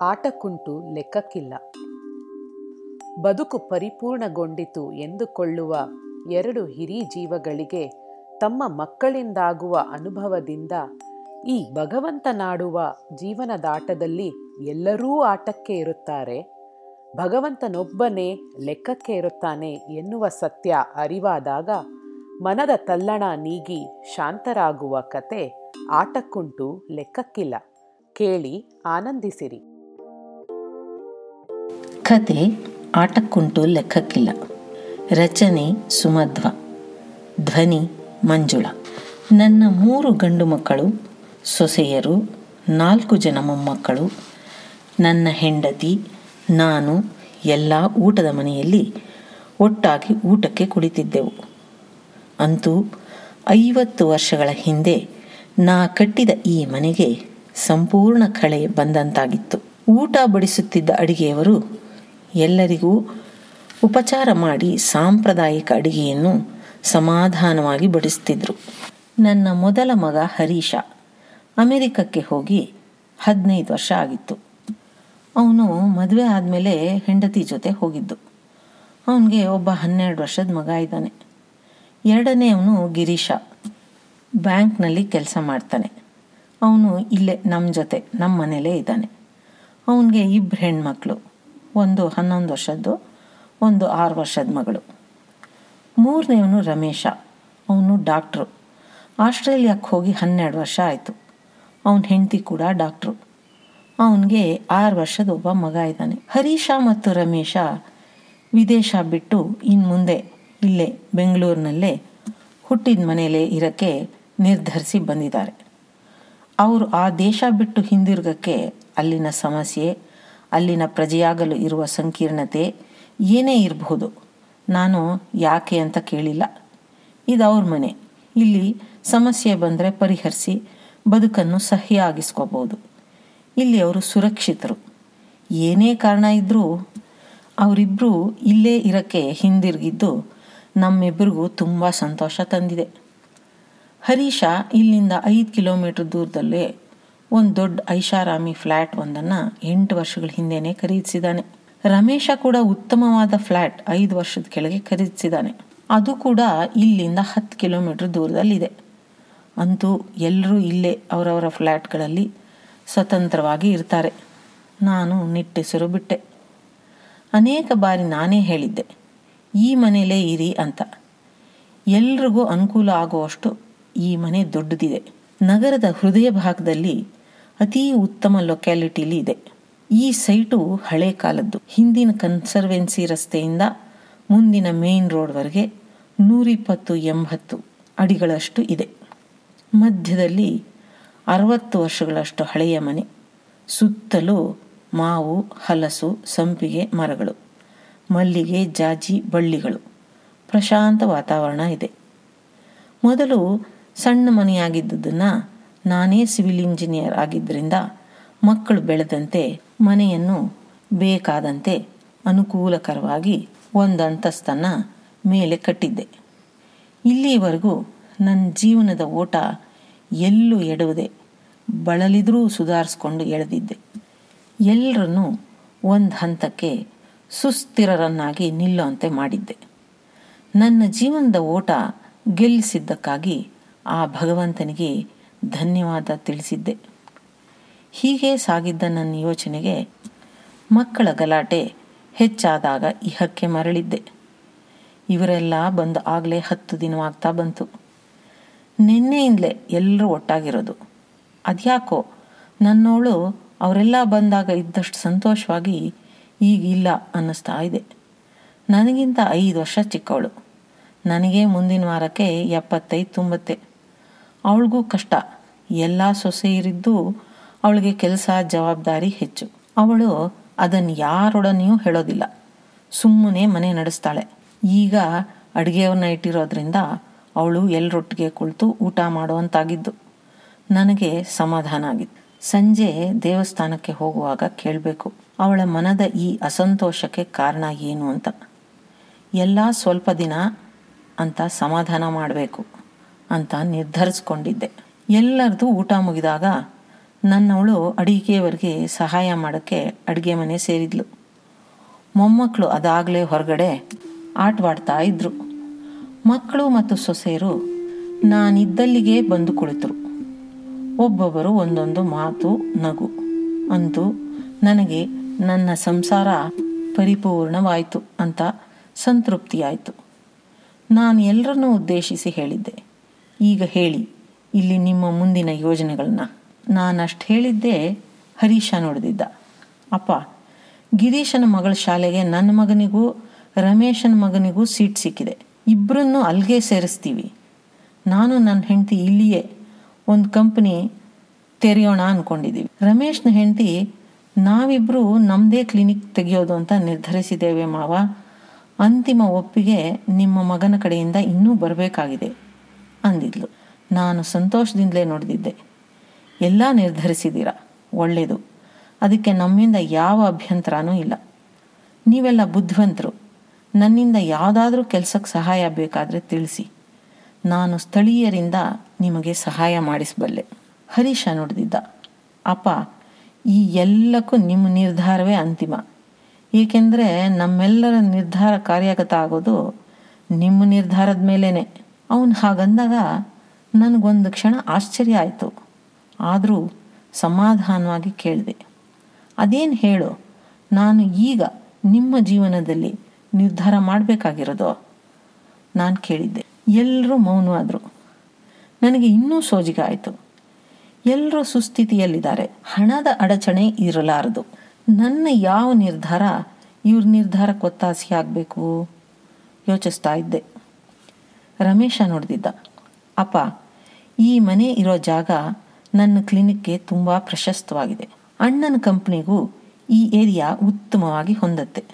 ಆಟಕ್ಕುಂಟು ಲೆಕ್ಕಕ್ಕಿಲ್ಲ. ಬದುಕು ಪರಿಪೂರ್ಣಗೊಂಡಿತು ಎಂದುಕೊಳ್ಳುವ ಎರಡು ಹಿರಿ ಜೀವಗಳಿಗೆ ತಮ್ಮ ಮಕ್ಕಳಿಂದಾಗುವ ಅನುಭವದಿಂದ ಈ ಭಗವಂತನಾಡುವ ಜೀವನದಾಟದಲ್ಲಿ ಎಲ್ಲರೂ ಆಟಕ್ಕೆ ಇರುತ್ತಾರೆ ಭಗವಂತನೊಬ್ಬನೇ ಲೆಕ್ಕಕ್ಕೆ ಇರುತ್ತಾನೆ ಎನ್ನುವ ಸತ್ಯ ಅರಿವಾದಾಗ ಮನದ ತಲ್ಲಣ ನೀಗಿ ಶಾಂತರಾಗುವ ಕತೆ ಆಟಕ್ಕುಂಟು ಲೆಕ್ಕಕ್ಕಿಲ್ಲ. ಕೇಳಿ ಆನಂದಿಸಿರಿ. ಕತೆ ಆಟಕ್ಕುಂಟು ಲೆಕ್ಕಕ್ಕಿಲ್ಲ. ರಚನೆ ಸುಮಧ್ವ, ಧ್ವನಿ ಮಂಜುಳ. ನನ್ನ ಮೂರು ಗಂಡು ಮಕ್ಕಳು, ಸೊಸೆಯರು, ನಾಲ್ಕು ಜನ ಮೊಮ್ಮಕ್ಕಳು, ನನ್ನ ಹೆಂಡತಿ, ನಾನು ಎಲ್ಲ ಊಟದ ಮನೆಯಲ್ಲಿ ಒಟ್ಟಾಗಿ ಊಟಕ್ಕೆ ಕುಳಿತಿದ್ದೆವು. ಅಂತೂ ಐವತ್ತು ವರ್ಷಗಳ ಹಿಂದೆ ನಾ ಕಟ್ಟಿದ ಈ ಮನೆಗೆ ಸಂಪೂರ್ಣ ಕಳೆ ಬಂದಂತಾಗಿತ್ತು. ಊಟ ಬಡಿಸುತ್ತಿದ್ದ ಅಡಿಗೆಯವರು ಎಲ್ಲರಿಗೂ ಉಪಚಾರ ಮಾಡಿ ಸಾಂಪ್ರದಾಯಿಕ ಅಡುಗೆಯನ್ನು ಸಮಾಧಾನವಾಗಿ ಬಡಿಸ್ತಿದ್ರು. ನನ್ನ ಮೊದಲ ಮಗ ಹರೀಶ ಅಮೆರಿಕಕ್ಕೆ ಹೋಗಿ ಹದಿನೈದು ವರ್ಷ ಆಗಿತ್ತು. ಅವನು ಮದುವೆ ಆದಮೇಲೆ ಹೆಂಡತಿ ಜೊತೆ ಹೋಗಿದ್ದು. ಅವನಿಗೆ ಒಬ್ಬ ಹನ್ನೆರಡು ವರ್ಷದ ಮಗ ಇದ್ದಾನೆ. ಎರಡನೇ ಅವನು ಗಿರೀಶ. ಬ್ಯಾಂಕ್ನಲ್ಲಿ ಕೆಲಸ ಮಾಡ್ತಾನೆ. ಅವನು ಇಲ್ಲೇ ನಮ್ಮ ಜೊತೆ ನಮ್ಮ ಮನೇಲೇ ಇದ್ದಾನೆ. ಅವನಿಗೆ ಇಬ್ಬರು ಹೆಣ್ಮಕ್ಳು. ಒಂದು ಹನ್ನೊಂದು ವರ್ಷದ್ದು, ಒಂದು ಆರು ವರ್ಷದ ಮಗಳು. ಮೂರನೆಯವನು ರಮೇಶ, ಅವನು ಡಾಕ್ಟ್ರು. ಆಸ್ಟ್ರೇಲಿಯಾಕ್ಕೆ ಹೋಗಿ ಹನ್ನೆರಡು ವರ್ಷ ಆಯಿತು. ಅವನ ಹೆಂಡತಿ ಕೂಡ ಡಾಕ್ಟ್ರು. ಅವನಿಗೆ ಆರು ವರ್ಷದ ಒಬ್ಬ ಮಗ ಇದ್ದಾನೆ. ಹರೀಶ ಮತ್ತು ರಮೇಶ ವಿದೇಶ ಬಿಟ್ಟು ಇನ್ನು ಮುಂದೆ ಇಲ್ಲೇ ಬೆಂಗಳೂರಿನಲ್ಲೇ ಹುಟ್ಟಿದ ಮನೆಯಲ್ಲೇ ಇರೋಕ್ಕೆ ನಿರ್ಧರಿಸಿ ಬಂದಿದ್ದಾರೆ. ಅವರು ಆ ದೇಶ ಬಿಟ್ಟು ಹಿಂದಿರುಗಕ್ಕೆ ಅಲ್ಲಿನ ಸಮಸ್ಯೆ ಅಲ್ಲಿನ ಪ್ರಜೆಯಾಗಲು ಇರುವ ಸಂಕೀರ್ಣತೆ ಏನೇ ಇರಬಹುದು, ನಾನು ಯಾಕೆ ಅಂತ ಕೇಳಿಲ್ಲ. ಇದು ಅವ್ರ ಮನೆ. ಇಲ್ಲಿ ಸಮಸ್ಯೆ ಬಂದರೆ ಪರಿಹರಿಸಿ ಬದುಕನ್ನು ಸಹ್ಯಾಗಿಸ್ಕೋಬೋದು ಇಲ್ಲಿ ಅವರು ಸುರಕ್ಷಿತರು. ಏನೇ ಕಾರಣ ಇದ್ದರೂ ಅವರಿಬ್ಬರು ಇಲ್ಲೇ ಇರೋಕ್ಕೆ ಹಿಂದಿರುಗಿದ್ದು ನಮ್ಮಿಬ್ಬರಿಗೂ ತುಂಬ ಸಂತೋಷ ತಂದಿದೆ. ಹರೀಶ ಇಲ್ಲಿಂದ ಐದು ಕಿಲೋಮೀಟ್ರ್ ದೂರದಲ್ಲೇ ಒಂದು ದೊಡ್ಡ ಐಷಾರಾಮಿ ಫ್ಲ್ಯಾಟ್ ಒಂದನ್ನು ಎಂಟು ವರ್ಷಗಳ ಹಿಂದೆನೇ ಖರೀದಿಸಿದ್ದಾನೆ. ರಮೇಶ ಕೂಡ ಉತ್ತಮವಾದ ಫ್ಲ್ಯಾಟ್ ಐದು ವರ್ಷದ ಕೆಳಗೆ ಖರೀದಿಸಿದ್ದಾನೆ. ಅದು ಕೂಡ ಇಲ್ಲಿಂದ ಹತ್ತು ಕಿಲೋಮೀಟ್ರ್ ದೂರದಲ್ಲಿದೆ. ಅಂತೂ ಎಲ್ಲರೂ ಇಲ್ಲೇ ಅವರವರ ಫ್ಲ್ಯಾಟ್ಗಳಲ್ಲಿ ಸ್ವತಂತ್ರವಾಗಿ ಇರ್ತಾರೆ. ನಾನು ನಿಟ್ಟೆಸರು ಬಿಟ್ಟೆ. ಅನೇಕ ಬಾರಿ ನಾನೇ ಹೇಳಿದ್ದೆ, ಈ ಮನೆಯಲ್ಲೇ ಇರಿ ಅಂತ. ಎಲ್ರಿಗೂ ಅನುಕೂಲ ಆಗುವಷ್ಟು ಈ ಮನೆ ದೊಡ್ಡದಿದೆ. ನಗರದ ಹೃದಯ ಭಾಗದಲ್ಲಿ ಅತೀ ಉತ್ತಮ ಲೊಕ್ಯಾಲಿಟಿಲಿ ಇದೆ. ಈ ಸೈಟು ಹಳೆ ಕಾಲದ್ದು. ಹಿಂದಿನ ಕನ್ಸರ್ವೆನ್ಸಿ ರಸ್ತೆಯಿಂದ ಮುಂದಿನ ಮೇನ್ ರೋಡ್ವರೆಗೆ ನೂರಿಪ್ಪತ್ತು ಎಂಬತ್ತು ಅಡಿಗಳಷ್ಟು ಇದೆ. ಮಧ್ಯದಲ್ಲಿ ಅರವತ್ತು ವರ್ಷಗಳಷ್ಟು ಹಳೆಯ ಮನೆ. ಸುತ್ತಲೂ ಮಾವು, ಹಲಸು, ಸಂಪಿಗೆ, ಮರಗಳು. ಮಲ್ಲಿಗೆ, ಜಾಜಿ, ಬಳ್ಳಿಗಳು. ಪ್ರಶಾಂತ ವಾತಾವರಣ ಇದೆ. ಮೊದಲು ಸಣ್ಣ ಮನೆಯಾಗಿದ್ದುದನ್ನು ನಾನೇ ಸಿವಿಲ್ ಇಂಜಿನಿಯರ್ ಆಗಿದ್ದರಿಂದ ಮಕ್ಕಳು ಬೆಳೆದಂತೆ ಮನೆಯನ್ನು ಬೇಕಾದಂತೆ ಅನುಕೂಲಕರವಾಗಿ ಒಂದು ಅಂತಸ್ತನ್ನು ಮೇಲೆ ಕಟ್ಟಿದ್ದೆ. ಇಲ್ಲಿವರೆಗೂ ನನ್ನ ಜೀವನದ ಓಟ ಎಲ್ಲೂ ಎಡವದೆ. ಬಳಲಿದ್ರೂ ಸುಧಾರಿಸ್ಕೊಂಡು ಎಳೆದಿದ್ದೆ. ಎಲ್ಲರನ್ನೂ ಒಂದು ಹಂತಕ್ಕೆ ಸುಸ್ಥಿರರನ್ನಾಗಿ ನಿಲ್ಲುವಂತೆ ಮಾಡಿದ್ದೆ. ನನ್ನ ಜೀವನದ ಓಟ ಗೆಲ್ಲಿಸಿದ್ದಕ್ಕಾಗಿ ಆ ಭಗವಂತನಿಗೆ ಧನ್ಯವಾದ ತಿಳಿಸಿದ್ದೆ. ಹೀಗೆ ಸಾಗಿದ್ದ ನನ್ನ ಯೋಚನೆಗೆ ಮಕ್ಕಳ ಗಲಾಟೆ ಹೆಚ್ಚಾದಾಗ ಇಹಕ್ಕೆ ಮರಳಿದ್ದೆ. ಇವರೆಲ್ಲ ಬಂದು ಆಗಲೇ ಹತ್ತು ದಿನವಾಗ್ತಾ ಬಂತು. ನಿನ್ನೆಯಿಂದಲೇ ಎಲ್ಲರೂ ಒಟ್ಟಾಗಿರೋದು. ಅದ್ಯಾಕೋ ನನ್ನೋಳು ಅವರೆಲ್ಲ ಬಂದಾಗ ಇದ್ದಷ್ಟು ಸಂತೋಷವಾಗಿ ಈಗ ಇಲ್ಲ ಅನ್ನಿಸ್ತಾ ಇದೆ. ನನಗಿಂತ ಐದು ವರ್ಷ ಚಿಕ್ಕವಳು. ನನಗೆ ಮುಂದಿನ ವಾರಕ್ಕೆ ಎಪ್ಪತ್ತೈದು ತುಂಬತ್ತೆ ಅವಳಿಗೂ ಕಷ್ಟ. ಎಲ್ಲ ಸೊಸೆಯರಿದ್ದು ಅವಳಿಗೆ ಕೆಲಸ, ಜವಾಬ್ದಾರಿ ಹೆಚ್ಚು. ಅವಳು ಅದನ್ನು ಯಾರೊಡನೆಯೂ ಹೇಳೋದಿಲ್ಲ. ಸುಮ್ಮನೆ ಮನೆ ನಡೆಸ್ತಾಳೆ. ಈಗ ಅಡುಗೆಯವ್ರನ್ನ ಇಟ್ಟಿರೋದ್ರಿಂದ ಅವಳು ಎಲ್ಲರೊಟ್ಟಿಗೆ ಕುಳಿತು ಊಟ ಮಾಡುವಂತಾಗಿದ್ದು. ನನಗೆ ಸಮಾಧಾನ ಆಗಿತ್ತು. ಸಂಜೆ ದೇವಸ್ಥಾನಕ್ಕೆ ಹೋಗುವಾಗ ಕೇಳಬೇಕು, ಅವಳ ಮನದ ಈ ಅಸಂತೋಷಕ್ಕೆ ಕಾರಣ ಏನು ಅಂತ. ಎಲ್ಲ ಸ್ವಲ್ಪ ದಿನ ಅಂತ ಸಮಾಧಾನ ಮಾಡಬೇಕು. ಅಂತ ನಿರ್ಧರಿಸ್ಕೊಂಡಿದ್ದೆ. ಎಲ್ಲರದು ಊಟ ಮುಗಿದಾಗ ನನ್ನವಳು ಅಡಿಗೆಯವರೆಗೆ ಸಹಾಯ ಮಾಡೋಕ್ಕೆ ಅಡುಗೆ ಮನೆ ಸೇರಿದ್ಲು. ಮೊಮ್ಮಕ್ಕಳು ಅದಾಗಲೇ ಹೊರಗಡೆ ಆಟವಾಡ್ತಾ ಇದ್ರು. ಮಕ್ಕಳು ಮತ್ತು ಸೊಸೆಯರು ನಾನಿದ್ದಲ್ಲಿಗೆ ಬಂದು ಕುಳಿತರು. ಒಬ್ಬೊಬ್ಬರು ಒಂದೊಂದು ಮಾತು ನಗು ಅಂತೂ ನನಗೆ ನನ್ನ ಸಂಸಾರ ಪರಿಪೂರ್ಣವಾಯಿತು ಅಂತ ಸಂತೃಪ್ತಿಯಾಯಿತು. ನಾನು ಎಲ್ಲರನ್ನೂ ಉದ್ದೇಶಿಸಿ ಹೇಳಿದ್ದೆ. ಈಗ ಹೇಳಿ, ಇಲ್ಲಿ ನಿಮ್ಮ ಮುಂದಿನ ಯೋಜನೆಗಳನ್ನ. ನಾನಷ್ಟು ಹೇಳಿದ್ದೆ ಹರೀಶ ನೋಡಿದಿದ್ದ. ಅಪ್ಪ, ಗಿರೀಶನ ಮಗಳ ಶಾಲೆಗೆ ನನ್ನ ಮಗನಿಗೂ ರಮೇಶನ ಮಗನಿಗೂ ಸೀಟ್ ಸಿಕ್ಕಿದೆ. ಇಬ್ಬರನ್ನು ಅಲ್ಲಿಗೆ ಸೇರಿಸ್ತೀವಿ. ನಾನು ನನ್ನ ಹೆಂಡತಿ ಇಲ್ಲಿಯೇ ಒಂದು ಕಂಪ್ನಿ ತೆರೆಯೋಣ ಅಂದ್ಕೊಂಡಿದ್ದೀವಿ ರಮೇಶ್ನ ಹೆಂಡತಿ ನಾವಿಬ್ಬರು ನಮ್ಮದೇ ಕ್ಲಿನಿಕ್ ತೆಗೆಯೋದು ಅಂತ ನಿರ್ಧರಿಸಿದ್ದೇವೆ ಮಾವ. ಅಂತಿಮ ಒಪ್ಪಿಗೆ ನಿಮ್ಮ ಮಗನ ಕಡೆಯಿಂದ ಇನ್ನೂ ಬರಬೇಕಾಗಿದೆ. ಅಂದಿದ್ಲು. ನಾನು ಸಂತೋಷದಿಂದಲೇ ನೋಡಿದ್ದೆ ಎಲ್ಲ ನಿರ್ಧರಿಸಿದ್ದೀರಾ? ಒಳ್ಳೆಯದು ಅದಕ್ಕೆ ನಮ್ಮಿಂದ ಯಾವ ಅಭ್ಯಂತರನೂ ಇಲ್ಲ. ನೀವೆಲ್ಲ ಬುದ್ಧಿವಂತರು. ನನ್ನಿಂದ ಯಾವುದಾದ್ರೂ ಕೆಲಸಕ್ಕೆ ಸಹಾಯ ಬೇಕಾದರೆ ತಿಳಿಸಿ. ನಾನು ಸ್ಥಳೀಯರಿಂದ ನಿಮಗೆ ಸಹಾಯ ಮಾಡಿಸಬಲ್ಲೆ. ಹರೀಶ ನೋಡಿದ್ದ ಅಪ್ಪ, ಈ ಎಲ್ಲಕ್ಕೂ ನಿಮ್ಮ ನಿರ್ಧಾರವೇ ಅಂತಿಮ. ಏಕೆಂದರೆ ನಮ್ಮೆಲ್ಲರ ನಿರ್ಧಾರ ಕಾರ್ಯಗತ ಆಗೋದು ನಿಮ್ಮ ನಿರ್ಧಾರದ ಮೇಲೇ ಅವನು ಹಾಗಂದಾಗ ನನಗೊಂದು ಕ್ಷಣ ಆಶ್ಚರ್ಯ ಆಯಿತು. ಆದರೂ ಸಮಾಧಾನವಾಗಿ ಕೇಳಿದೆ. ಅದೇನು ಹೇಳು? ನಾನು ಈಗ ನಿಮ್ಮ ಜೀವನದಲ್ಲಿ ನಿರ್ಧಾರ ಮಾಡಬೇಕಾಗಿರೋದು? ನಾನು ಕೇಳಿದ್ದೆ. ಎಲ್ಲರೂ ಮೌನವಾದರು. ನನಗೆ ಇನ್ನೂ ಸೋಜಿಗ ಆಯಿತು. ಎಲ್ಲರೂ ಸುಸ್ಥಿತಿಯಲ್ಲಿದ್ದಾರೆ. ಹಣದ ಅಡಚಣೆ ಇರಲಾರದು. ನನ್ನ ಯಾವ ನಿರ್ಧಾರ ಇವ್ರ ನಿರ್ಧಾರಕ್ಕೆ ಒತ್ತಾಸೆ ಆಗಬೇಕು ಯೋಚಿಸ್ತಾ ಇದ್ದೆ. ರಮೇಶ ನೋಡ್ದಿದ್ದ. ಅಪ್ಪ, ಈ ಮನೆ ಇರೋ ಜಾಗ ನನ್ನ ಕ್ಲಿನಿಕ್ಗೆ ತುಂಬ ಪ್ರಶಸ್ತವಾಗಿದೆ. ಅಣ್ಣನ ಕಂಪ್ನಿಗೂ ಈ ಏರಿಯಾ ಉತ್ತಮವಾಗಿ ಹೊಂದತ್ತೆ.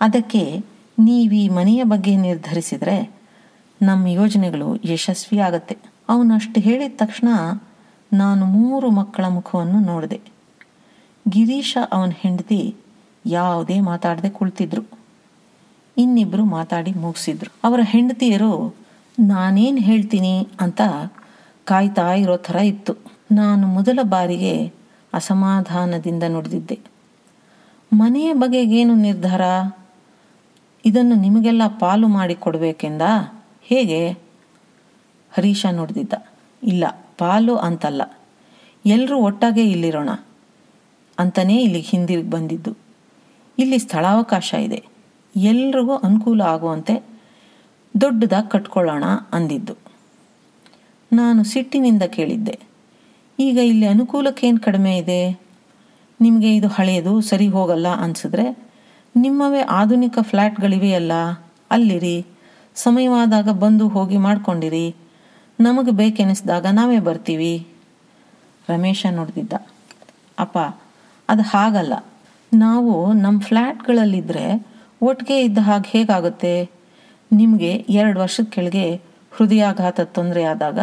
ಅದಕ್ಕೆ ನೀವು ಈ ಮನೆಯ ಬಗ್ಗೆ ನಿರ್ಧರಿಸಿದರೆ ನಮ್ಮ ಯೋಜನೆಗಳು ಯಶಸ್ವಿ ಆಗತ್ತೆ. ಅವನಷ್ಟು ಹೇಳಿದ ತಕ್ಷಣ ನಾನು ಮೂರು ಮಕ್ಕಳ ಮುಖವನ್ನು ನೋಡಿದೆ. ಗಿರೀಶ ಅವನ ಹೆಂಡತಿ ಯಾವುದೇ ಮಾತಾಡದೆ ಕುಳಿತಿದ್ರು. ಇನ್ನಿಬ್ಬರು ಮಾತಾಡಿ ಮುಗಿಸಿದ್ರು. ಅವರ ಹೆಂಡತಿಯರು, ನಾನೇನು ಹೇಳ್ತೀನಿ ಅಂತ ಕಾಯ್ತಾ ಇರೋ ಥರ ಇತ್ತು. ನಾನು ಮೊದಲ ಬಾರಿಗೆ ಅಸಮಾಧಾನದಿಂದ ನುಡಿದಿದ್ದೆ. ಮನೆಯ ಬಗೆಗೇನು ನಿರ್ಧಾರ? ಇದನ್ನು ನಿಮಗೆಲ್ಲ ಪಾಲು ಮಾಡಿ ಕೊಡಬೇಕೆಂದ? ಹೇಗೆ? ಹರೀಶ ನುಡಿದಿದ್ದ. ಇಲ್ಲ, ಪಾಲು ಅಂತಲ್ಲ. ಎಲ್ಲರೂ ಒಟ್ಟಾಗೆ ಇಲ್ಲಿರೋಣ ಅಂತಲೇ ಇಲ್ಲಿಗೆ ಹಿಂದಿರುಗಿ ಬಂದಿದ್ದು. ಇಲ್ಲಿ ಸ್ಥಳಾವಕಾಶ ಇದೆ. ಎಲ್ರಿಗೂ ಅನುಕೂಲ ಆಗುವಂತೆ ದೊಡ್ಡದಾಗಿ ಕಟ್ಕೊಳ್ಳೋಣ ಅಂದಿದ್ದು. ನಾನು ಸಿಟ್ಟಿನಿಂದ ಕೇಳಿದ್ದೆ, ಈಗ ಇಲ್ಲಿ ಅನುಕೂಲಕ್ಕೇನು ಕಡಿಮೆ ಇದೆ? ನಿಮಗೆ ಇದು ಹಳೆಯದು ಸರಿ ಹೋಗಲ್ಲ ಅನಿಸಿದ್ರೆ ನಿಮ್ಮವೇ ಆಧುನಿಕ ಫ್ಲ್ಯಾಟ್ಗಳಿವೆಯಲ್ಲ ಅಲ್ಲಿರಿ, ಸಮಯವಾದಾಗ ಬಂದು ಹೋಗಿ ಮಾಡ್ಕೊಂಡಿರಿ, ನಮಗೆ ಬೇಕೆನಿಸಿದಾಗ ನಾವೇ ಬರ್ತೀವಿ. ರಮೇಶ ನೋಡ್ತಿದ್ದ, ಅಪ್ಪ, ಅದು ಹಾಗಲ್ಲ. ನಾವು ನಮ್ಮ ಫ್ಲ್ಯಾಟ್ಗಳಲ್ಲಿದ್ದರೆ ಒಟ್ಟಿಗೆ ಇದ್ದ ಹಾಗೆ ಹೇಗಾಗುತ್ತೆ? ನಿಮಗೆ ಎರಡು ವರ್ಷದ ಕೆಳಗೆ ಹೃದಯಾಘಾತ ತೊಂದರೆ ಆದಾಗ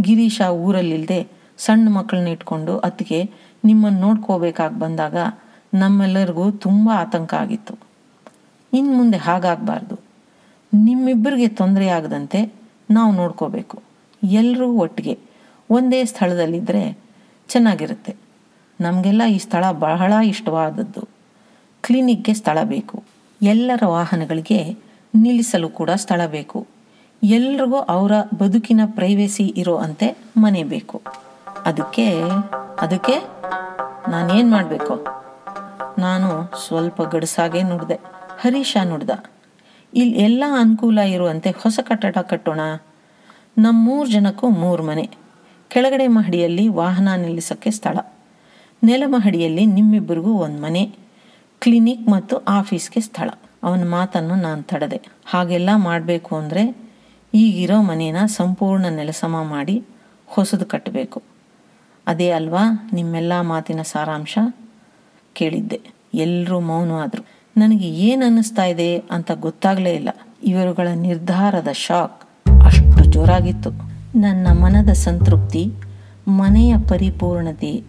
ಗಿರೀಶ ಊರಲ್ಲಿಲ್ಲದೆ ಸಣ್ಣ ಮಕ್ಕಳನ್ನ ಇಟ್ಕೊಂಡು ಅತ್ತಿಗೆ ನಿಮ್ಮನ್ನು ನೋಡ್ಕೋಬೇಕಾಗಿ ಬಂದಾಗ ನಮ್ಮೆಲ್ಲರಿಗೂ ತುಂಬ ಆತಂಕ ಆಗಿತ್ತು. ಇನ್ನು ಮುಂದೆ ಹಾಗಾಗಬಾರ್ದು. ನಿಮ್ಮಿಬ್ಬರಿಗೆ ತೊಂದರೆ ಆಗದಂತೆ ನಾವು ನೋಡ್ಕೋಬೇಕು. ಎಲ್ಲರೂ ಒಟ್ಟಿಗೆ ಒಂದೇ ಸ್ಥಳದಲ್ಲಿದ್ದರೆ ಚೆನ್ನಾಗಿರುತ್ತೆ. ನಮಗೆಲ್ಲ ಈ ಸ್ಥಳ ಬಹಳ ಇಷ್ಟವಾದದ್ದು. ಕ್ಲಿನಿಕ್ಗೆ ಸ್ಥಳ ಬೇಕು. ಎಲ್ಲರ ವಾಹನಗಳಿಗೆ ನಿಲ್ಲಿಸಲು ಕೂಡ ಸ್ಥಳ ಬೇಕು. ಎಲ್ರಿಗೂ ಅವರ ಬದುಕಿನ ಪ್ರೈವೇಸಿ ಇರೋ ಅಂತೆ ಮನೆ ಬೇಕು. ಅದಕ್ಕೆ ಅದಕ್ಕೆ ನಾನೇನು ಮಾಡಬೇಕು? ನಾನು ಸ್ವಲ್ಪ ಗಡಸಾಗೆ ನುಡ್ದೆ. ಹರೀಶ ನುಡ್ದ. ಇಲ್ಲಿ ಎಲ್ಲ ಅನುಕೂಲ ಇರುವಂತೆ ಹೊಸ ಕಟ್ಟಡ ಕಟ್ಟೋಣ. ನಮ್ಮ ಮೂರು ಜನಕ್ಕೂ ಮೂರು ಮನೆ. ಕೆಳಗಡೆ ಮಹಡಿಯಲ್ಲಿ ವಾಹನ ನಿಲ್ಲಿಸೋಕ್ಕೆ ಸ್ಥಳ. ನೆಲಮಹಡಿಯಲ್ಲಿ ನಿಮ್ಮಿಬ್ಬರಿಗೂ ಒಂದು ಮನೆ. ಕ್ಲಿನಿಕ್ ಮತ್ತು ಆಫೀಸ್ಗೆ ಸ್ಥಳ. ಅವನ ಮಾತನ್ನು ನಾನು ತಡೆದೆ. ಹಾಗೆಲ್ಲ ಮಾಡಬೇಕು ಅಂದರೆ ಈಗಿರೋ ಮನೇನ ಸಂಪೂರ್ಣ ನೆಲಸಮ ಮಾಡಿ ಹೊಸದು ಕಟ್ಟಬೇಕು. ಅದೇ ಅಲ್ವಾ ನಿಮ್ಮೆಲ್ಲ ಮಾತಿನ ಸಾರಾಂಶ? ಕೇಳಿದ್ದೆ. ಎಲ್ಲರೂ ಮೌನವಾದರು ನನಗೆ ಏನು ಅನ್ನಿಸ್ತಾ ಇದೆ ಅಂತ ಗೊತ್ತಾಗಲೇ ಇಲ್ಲ. ಇವರುಗಳ ನಿರ್ಧಾರದ ಶಾಕ್ ಅಷ್ಟು ಜೋರಾಗಿತ್ತು. ನನ್ನ ಮನದ ಸಂತೃಪ್ತಿ ಮನೆಯ ಪರಿಪೂರ್ಣತೆ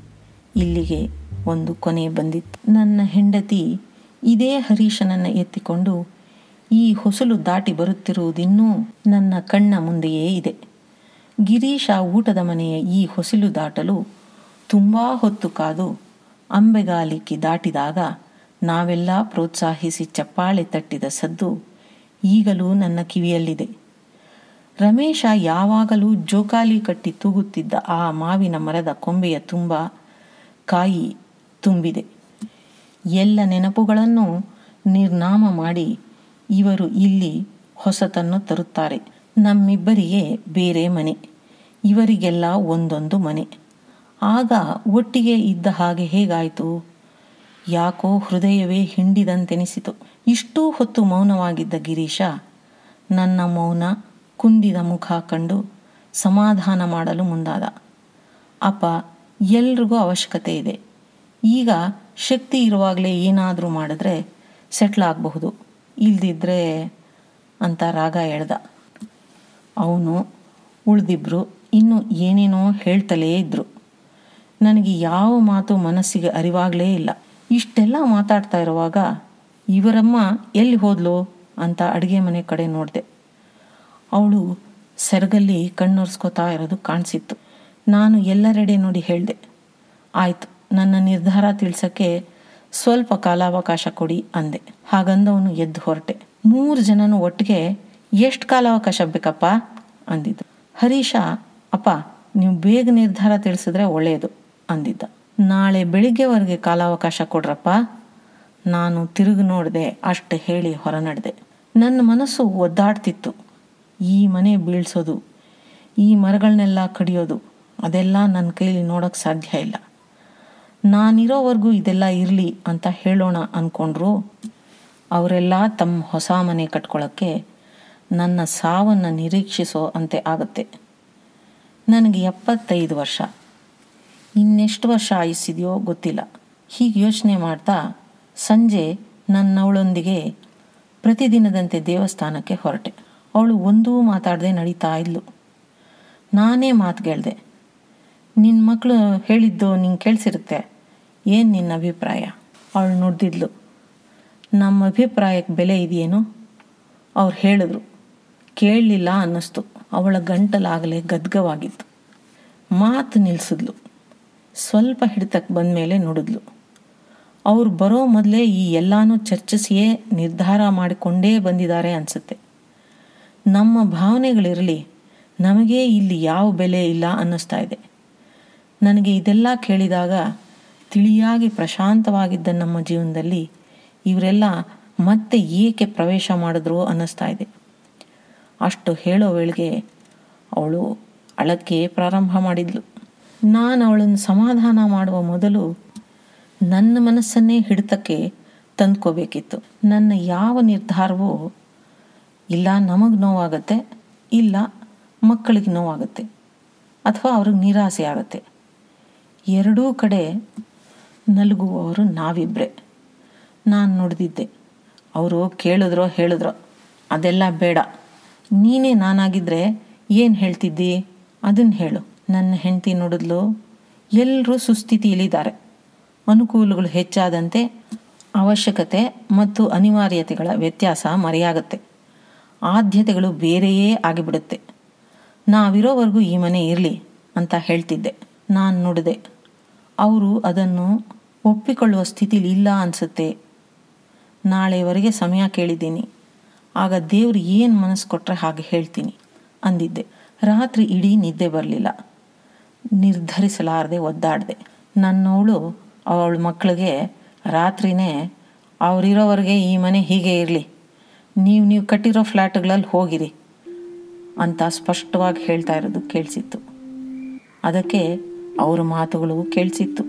ಇಲ್ಲಿಗೆ ಒಂದು ಕೊನೆ ಬಂದಿತ್ತು. ನನ್ನ ಹೆಂಡತಿ ಇದೇ ಹರೀಶನನ್ನು ಎತ್ತಿಕೊಂಡು ಈ ಹೊಸಲು ದಾಟಿ ಬರುತ್ತಿರುವುದಿನ್ನೂ ನನ್ನ ಕಣ್ಣ ಮುಂದೆಯೇ ಇದೆ. ಗಿರೀಶ ಊಟದ ಮನೆಯ ಈ ಹೊಸಲು ದಾಟಲು ತುಂಬ ಹೊತ್ತು ಕಾದು ಅಂಬೆಗಾಲಿಕ್ಕಿ ದಾಟಿದಾಗ ನಾವೆಲ್ಲ ಪ್ರೋತ್ಸಾಹಿಸಿ ಚಪ್ಪಾಳೆ ತಟ್ಟಿದ ಸದ್ದು ಈಗಲೂ ನನ್ನ ಕಿವಿಯಲ್ಲಿದೆ. ರಮೇಶ ಯಾವಾಗಲೂ ಜೋಕಾಲಿ ಕಟ್ಟಿ ತೂಗುತ್ತಿದ್ದ ಆ ಮಾವಿನ ಮರದ ಕೊಂಬೆಯ ತುಂಬ ಕಾಯಿ ತುಂಬಿದೆ. ಎಲ್ಲ ನೆನಪುಗಳನ್ನು ನಿರ್ನಾಮ ಮಾಡಿ ಇವರು ಇಲ್ಲಿ ಹೊಸತನ್ನು ತರುತ್ತಾರೆ. ನಮ್ಮಿಬ್ಬರಿಗೆ ಬೇರೆ ಮನೆ, ಇವರಿಗೆಲ್ಲ ಒಂದೊಂದು ಮನೆ. ಆಗ ಒಟ್ಟಿಗೆ ಇದ್ದ ಹಾಗೆ ಹೇಗಾಯಿತು? ಯಾಕೋ ಹೃದಯವೇ ಹಿಂಡಿದಂತೆನಿಸಿತು. ಇಷ್ಟೂ ಹೊತ್ತು ಮೌನವಾಗಿದ್ದ ಗಿರೀಶ ನನ್ನ ಮೌನ ಕುಂದಿದ ಮುಖ ಕಂಡು ಸಮಾಧಾನ ಮಾಡಲು ಮುಂದಾದ. ಅಪ್ಪ, ಎಲ್ರಿಗೂ ಅವಶ್ಯಕತೆ ಇದೆ. ಈಗ ಶಕ್ತಿ ಇರುವಾಗಲೇ ಏನಾದರೂ ಮಾಡಿದ್ರೆ ಸೆಟ್ಲ್ ಆಗಬಹುದು. ಇಲ್ದಿದ್ರೆ ಅಂತ ರಾಗ ಹೇಳ್ದ. ಅವನು ಉಳಿದಿಬ್ರು, ಇನ್ನೂ ಏನೇನೋ ಹೇಳ್ತಲೇ ಇದ್ರು. ನನಗೆ ಯಾವ ಮಾತು ಮನಸ್ಸಿಗೆ ಅರಿವಾಗಲೇ ಇಲ್ಲ. ಇಷ್ಟೆಲ್ಲ ಮಾತಾಡ್ತಾ ಇರುವಾಗ, ಇವರಮ್ಮ ಎಲ್ಲಿ ಹೋದ್ಲು? ಅಂತ ಅಡುಗೆ ಮನೆ ಕಡೆ ನೋಡಿದೆ. ಅವಳು ಸೆರಗಲ್ಲಿ ಕಣ್ಣೊರೆಸ್ಕೋತಾ ಇರೋದು ಕಾಣಿಸಿತ್ತು. ನಾನು ಎಲ್ಲರೆಡೆ ನೋಡಿ ಹೇಳಿದೆ, ಆಯಿತು ನನ್ನ ನಿರ್ಧಾರ ತಿಳಿಸೋಕ್ಕೆ ಸ್ವಲ್ಪ ಕಾಲಾವಕಾಶ ಕೊಡಿ ಅಂದೆ. ಹಾಗಂದವನು ಎದ್ದು ಹೊರಟೆ. ಮೂರು ಜನನು ಒಟ್ಟಿಗೆ, ಎಷ್ಟು ಕಾಲಾವಕಾಶ ಬೇಕಪ್ಪ? ಅಂದಿದ್ದು. ಹರೀಶ, ಅಪ್ಪ, ನೀವು ಬೇಗ ನಿರ್ಧಾರ ತಿಳಿಸಿದ್ರೆ ಒಳ್ಳೆಯದು ಅಂದಿದ್ದ. ನಾಳೆ ಬೆಳಿಗ್ಗೆವರೆಗೆ ಕಾಲಾವಕಾಶ ಕೊಡ್ರಪ್ಪ? ನಾನು ತಿರುಗಿ ನೋಡಿದೆ, ಅಷ್ಟು ಹೇಳಿ ಹೊರ ನಡೆದೆ ನನ್ನ ಮನಸ್ಸು ಒದ್ದಾಡ್ತಿತ್ತು. ಈ ಮನೆ ಬೀಳ್ಸೋದು, ಈ ಮರಗಳನ್ನೆಲ್ಲ ಕಡಿಯೋದು, ಅದೆಲ್ಲ ನನ್ನ ಕೈಲಿ ನೋಡೋಕ್ಕೆ ಸಾಧ್ಯ ಇಲ್ಲ. ನಾನಿರೋವರೆಗೂ ಇದೆಲ್ಲ ಇರಲಿ ಅಂತ ಹೇಳೋಣ ಅಂದ್ಕೊಂಡ್ರು ಅವರೆಲ್ಲ ತಮ್ಮ ಹೊಸ ಮನೆ ಕಟ್ಕೊಳ್ಳೋಕ್ಕೆ ನನ್ನ ಸಾವನ್ನು ನಿರೀಕ್ಷಿಸೋ ಅಂತೆ ಆಗುತ್ತೆ. ನನಗೆ ಎಪ್ಪತ್ತೈದು ವರ್ಷ. ಇನ್ನೆಷ್ಟು ವರ್ಷ ಆಯಿಸಿದೆಯೋ ಗೊತ್ತಿಲ್ಲ. ಹೀಗೆ ಯೋಚನೆ ಮಾಡ್ತಾ ಸಂಜೆ ನನ್ನವಳೊಂದಿಗೆ ಪ್ರತಿದಿನದಂತೆ ದೇವಸ್ಥಾನಕ್ಕೆ ಹೊರಟೆ. ಅವಳು ಒಂದೂ ಮಾತಾಡದೆ ನಡೀತಾ ಇದ್ಲು. ನಾನೇ ಮಾತು ಕೇಳಿದೆ ನಿನ್ನ ಮಕ್ಕಳು ಹೇಳಿದ್ದು ನಿಂಗೆ ಕೇಳಿಸಿರುತ್ತೆ. ಏನು ನಿನ್ನ ಅಭಿಪ್ರಾಯ? ಅವಳು ನೋಡ್ತಿದ್ಲು ನಮ್ಮ ಅಭಿಪ್ರಾಯಕ್ಕೆ ಬೆಲೆ ಇದೆಯೇನು ಅವ್ರು ಹೇಳಿದ್ರು. ಕೇಳಲಿಲ್ಲ ಅನ್ನಿಸ್ತು. ಅವಳ ಗಂಟಲಾಗಲೇ ಗದ್ಗವಾಗಿತ್ತು. ಮಾತು ನಿಲ್ಲಿಸಿದ್ಲು ಸ್ವಲ್ಪ ಹಿಡಿತಕ್ಕೆ ಬಂದ ಮೇಲೆ ನುಡಿದ್ಲು. ಅವ್ರು ಬರೋ ಮೊದಲೇ ಈ ಎಲ್ಲನೂ ಚರ್ಚಿಸಿಯೇ ನಿರ್ಧಾರ ಮಾಡಿಕೊಂಡೇ ಬಂದಿದ್ದಾರೆ ಅನಿಸುತ್ತೆ. ನಮ್ಮ ಭಾವನೆಗಳಿರಲಿ, ನಮಗೆ ಇಲ್ಲಿ ಯಾವ ಬೆಲೆ ಇಲ್ಲ ಅನ್ನಿಸ್ತಾ ಇದೆ. ನನಗೆ ಇದೆಲ್ಲ ಕೇಳಿದಾಗ ತಿಳಿಯಾಗಿ ಪ್ರಶಾಂತವಾಗಿದ್ದ ನಮ್ಮ ಜೀವನದಲ್ಲಿ ಇವರೆಲ್ಲ ಮತ್ತೆ ಏಕೆ ಪ್ರವೇಶ ಮಾಡಿದ್ರು ಅನ್ನಿಸ್ತಾ ಇದೆ. ಅಷ್ಟು ಹೇಳೋ ವೇಳೆಗೆ ಅವಳು ಅಳಕ್ಕೆ ಪ್ರಾರಂಭ ಮಾಡಿದ್ಲು. ನಾನು ಅವಳನ್ನು ಸಮಾಧಾನ ಮಾಡುವ ಮೊದಲು ನನ್ನ ಮನಸ್ಸನ್ನೇ ಹಿಡಿತಕ್ಕೆ ತಂದ್ಕೋಬೇಕಿತ್ತು. ನನ್ನ ಯಾವ ನಿರ್ಧಾರವೂ ಇಲ್ಲ, ನಮಗೆ ನೋವಾಗತ್ತೆ, ಇಲ್ಲ, ಮಕ್ಕಳಿಗೆ ನೋವಾಗುತ್ತೆ, ಅಥವಾ ಅವ್ರಿಗೆ ನಿರಾಸೆ ಆಗುತ್ತೆ. ಎರಡೂ ಕಡೆ ನಲುಗುವವರು ನಾವಿಬ್ಬರೇ ನಾನು ನುಡಿದಿದ್ದೆ. ಅವರು ಕೇಳಿದ್ರೋ ಹೇಳಿದ್ರೋ, ಅದೆಲ್ಲ ಬೇಡ. ನೀನೇ ನಾನಾಗಿದ್ದರೆ ಏನು ಹೇಳ್ತಿದ್ದಿ? ಅದನ್ನು ಹೇಳು. ನನ್ನ ಹೆಂಡತಿ ನುಡಿದ್ಲು ಎಲ್ಲರೂ ಸುಸ್ಥಿತಿಯಲ್ಲಿದ್ದಾರೆ. ಅನುಕೂಲಗಳು ಹೆಚ್ಚಾದಂತೆ ಅವಶ್ಯಕತೆ ಮತ್ತು ಅನಿವಾರ್ಯತೆಗಳ ವ್ಯತ್ಯಾಸ ಮರೆಯಾಗುತ್ತೆ. ಆದ್ಯತೆಗಳು ಬೇರೆಯೇ ಆಗಿಬಿಡುತ್ತೆ. ನಾವಿರೋವರೆಗೂ ಈ ಮನೆ ಇರಲಿ ಅಂತ ಹೇಳ್ತಿದ್ದೆ. ನಾನು ನುಡಿದೆ. ಅವರು ಅದನ್ನು ಒಪ್ಪಿಕೊಳ್ಳುವ ಸ್ಥಿತಿಲಿ ಇಲ್ಲ ಅನಿಸುತ್ತೆ. ನಾಳೆವರೆಗೆ ಸಮಯ ಕೇಳಿದ್ದೀನಿ. ಆಗ ದೇವ್ರು ಏನು ಮನಸ್ಸು ಕೊಟ್ಟರೆ ಹಾಗೆ ಹೇಳ್ತೀನಿ ಅಂದಿದ್ದೆ. ರಾತ್ರಿ ಇಡೀ ನಿದ್ದೆ ಬರಲಿಲ್ಲ. ನಿರ್ಧರಿಸಲಾರದೆ ಒದ್ದಾಡಿದೆ. ನನ್ನವಳು ಅವಳ ಮಕ್ಕಳಿಗೆ ರಾತ್ರಿನೇ, ಅವರಿರೋವರೆಗೆ ಈ ಮನೆ ಹೀಗೆ ಇರಲಿ. ನೀವು ನೀವು ಕಟ್ಟಿರೋ ಫ್ಲ್ಯಾಟ್ಗಳಲ್ಲಿ ಹೋಗಿರಿ ಅಂತ ಸ್ಪಷ್ಟವಾಗಿ ಹೇಳ್ತಾ ಇರೋದು ಕೇಳಿಸಿತ್ತು. ಅದಕ್ಕೆ ಅವರ ಮಾತುಗಳು ಕೇಳಿಸಿತ್ತು.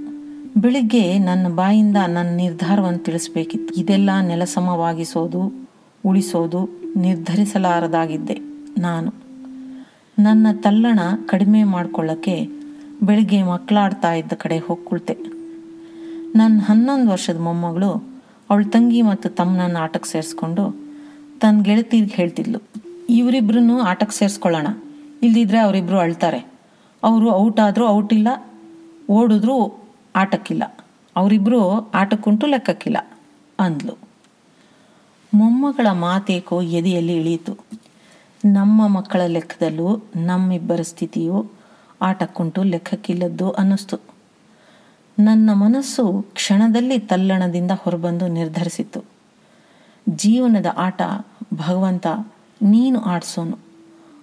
ಬೆಳಿಗ್ಗೆ ನನ್ನ ಬಾಯಿಂದ ನನ್ನ ನಿರ್ಧಾರವನ್ನು ತಿಳಿಸ್ಬೇಕಿತ್ತು. ಇದೆಲ್ಲ ನೆಲಸಮವಾಗಿಸೋದು, ಉಳಿಸೋದು ನಿರ್ಧರಿಸಲಾರದಾಗಿದ್ದೆ ನಾನು. ನನ್ನ ತಲ್ಲಣ ಕಡಿಮೆ ಮಾಡಿಕೊಳ್ಳೋಕ್ಕೆ ಬೆಳಿಗ್ಗೆ ಮಕ್ಕಳಾಡ್ತಾ ಇದ್ದ ಕಡೆ ಹೋಗ್ಕೊಳ್ತೆ ನನ್ನ ಹನ್ನೊಂದು ವರ್ಷದ ಮೊಮ್ಮಗಳು ಅವಳ ತಂಗಿ ಮತ್ತು ತಮ್ಮನನ್ನು ಆಟಕ್ಕೆ ಸೇರಿಸ್ಕೊಂಡು ತನ್ನ ಗೆಳತಿಗೆ ಹೇಳ್ತಿದ್ಲು ಇವರಿಬ್ರು ಆಟಕ್ಕೆ ಸೇರಿಸ್ಕೊಳ್ಳೋಣ. ಇಲ್ದಿದ್ರೆ ಅವರಿಬ್ರು ಅಳ್ತಾರೆ. ಅವರು ಔಟ್ ಆದರೂ ಔಟ್ ಇಲ್ಲ, ಓಡಿದ್ರು ಆಟಕ್ಕಿಲ್ಲ. ಅವರಿಬ್ಬರು ಆಟಕ್ಕುಂಟು ಲೆಕ್ಕಕ್ಕಿಲ್ಲ ಅಂದ್ಲು. ಮೊಮ್ಮಗಳ ಮಾತೇಕೋ ಎದೆಯಲ್ಲಿ ಇಳಿಯಿತು. ನಮ್ಮ ಮಕ್ಕಳ ಲೆಕ್ಕದಲ್ಲೂ ನಮ್ಮಿಬ್ಬರ ಸ್ಥಿತಿಯು ಆಟಕ್ಕುಂಟು ಲೆಕ್ಕಕ್ಕಿಲ್ಲದ್ದು ಅನ್ನಿಸ್ತು. ನನ್ನ ಮನಸ್ಸು ಕ್ಷಣದಲ್ಲಿ ತಲ್ಲಣದಿಂದ ಹೊರಬಂದು ನಿರ್ಧರಿಸಿತು ಜೀವನದ ಆಟ ಭಗವಂತ ನೀನು ಆಡಿಸೋನು.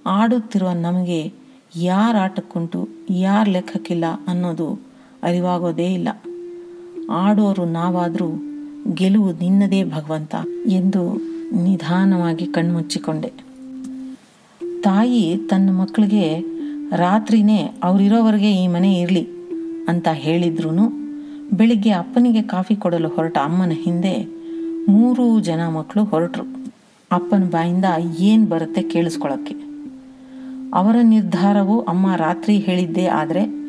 ಆಡುತ್ತಿರುವ ನಮಗೆ ಯಾರ ಆಟಕ್ಕುಂಟು, ಯಾರು ಲೆಕ್ಕಕ್ಕಿಲ್ಲ ಅನ್ನೋದು ಅರಿವಾಗೋದೇ ಇಲ್ಲ. ಆಡೋರು ನಾವಾದರೂ ಗೆಲುವು ನಿನ್ನದೇ ಭಗವಂತ ಎಂದು ನಿಧಾನವಾಗಿ ಕಣ್ಮುಚ್ಚಿಕೊಂಡೆ. ತಾಯಿ ತನ್ನ ಮಕ್ಕಳಿಗೆ, ರಾತ್ರಿನೇ ಅವರಿರೋವರೆಗೆ ಈ ಮನೆ ಇರಲಿ ಅಂತ ಹೇಳಿದ್ರೂ ಬೆಳಿಗ್ಗೆ ಅಪ್ಪನಿಗೆ ಕಾಫಿ ಕೊಡಲು ಹೊರಟ ಅಮ್ಮನ ಹಿಂದೆ ಮೂರು ಜನ ಮಕ್ಕಳು ಹೊರಟರು. ಅಪ್ಪನ ಬಾಯಿಂದ ಏನು ಬರುತ್ತೆ ಕೇಳಿಸ್ಕೊಳ್ಳೋಕ್ಕೆ ಅವರ ನಿರ್ಧಾರವು ಅಮ್ಮ ರಾತ್ರಿ ಹೇಳಿದ್ದೇ ಆದರೆ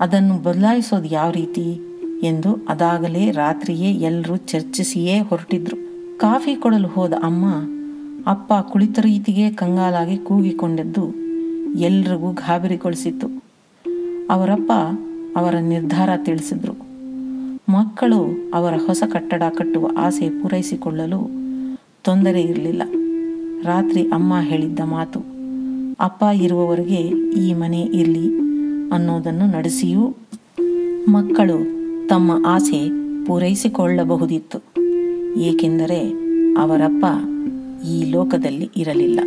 ಅದನ್ನು ಬದಲಾಯಿಸೋದು ಯಾವ ರೀತಿ ಎಂದು ಅದಾಗಲೇ ರಾತ್ರಿಯೇ ಎಲ್ಲರೂ ಚರ್ಚಿಸಿಯೇ ಹೊರಟಿದ್ರು. ಕಾಫಿ ಕೊಡಲು ಹೋದ ಅಮ್ಮ ಅಪ್ಪ ಕುಳಿತ ರೀತಿಗೆ ಕಂಗಾಲಾಗಿ ಕೂಗಿಕೊಂಡಿದ್ದು ಎಲ್ರಿಗೂ ಗಾಬರಿಗೊಳಿಸಿತ್ತು. ಅವರಪ್ಪ ಅವರ ನಿರ್ಧಾರ ತಿಳಿಸಿದ್ರು. ಮಕ್ಕಳು ಅವರ ಹೊಸ ಕಟ್ಟಡ ಕಟ್ಟುವ ಆಸೆ ಪೂರೈಸಿಕೊಳ್ಳಲು ತೊಂದರೆ ಇರಲಿಲ್ಲ. ರಾತ್ರಿ ಅಮ್ಮ ಹೇಳಿದ್ದ ಮಾತು ಅಪ್ಪ ಇರುವವರೆಗೆ ಈ ಮನೆ ಇರಲಿ ಅನ್ನೋದನ್ನು ನಡೆಸಿಯೂ ಮಕ್ಕಳು ತಮ್ಮ ಆಸೆ ಪೂರೈಸಿಕೊಳ್ಳಬಹುದಿತ್ತು. ಏಕೆಂದರೆ ಅವರಪ್ಪ ಈ ಲೋಕದಲ್ಲಿ ಇರಲಿಲ್ಲ.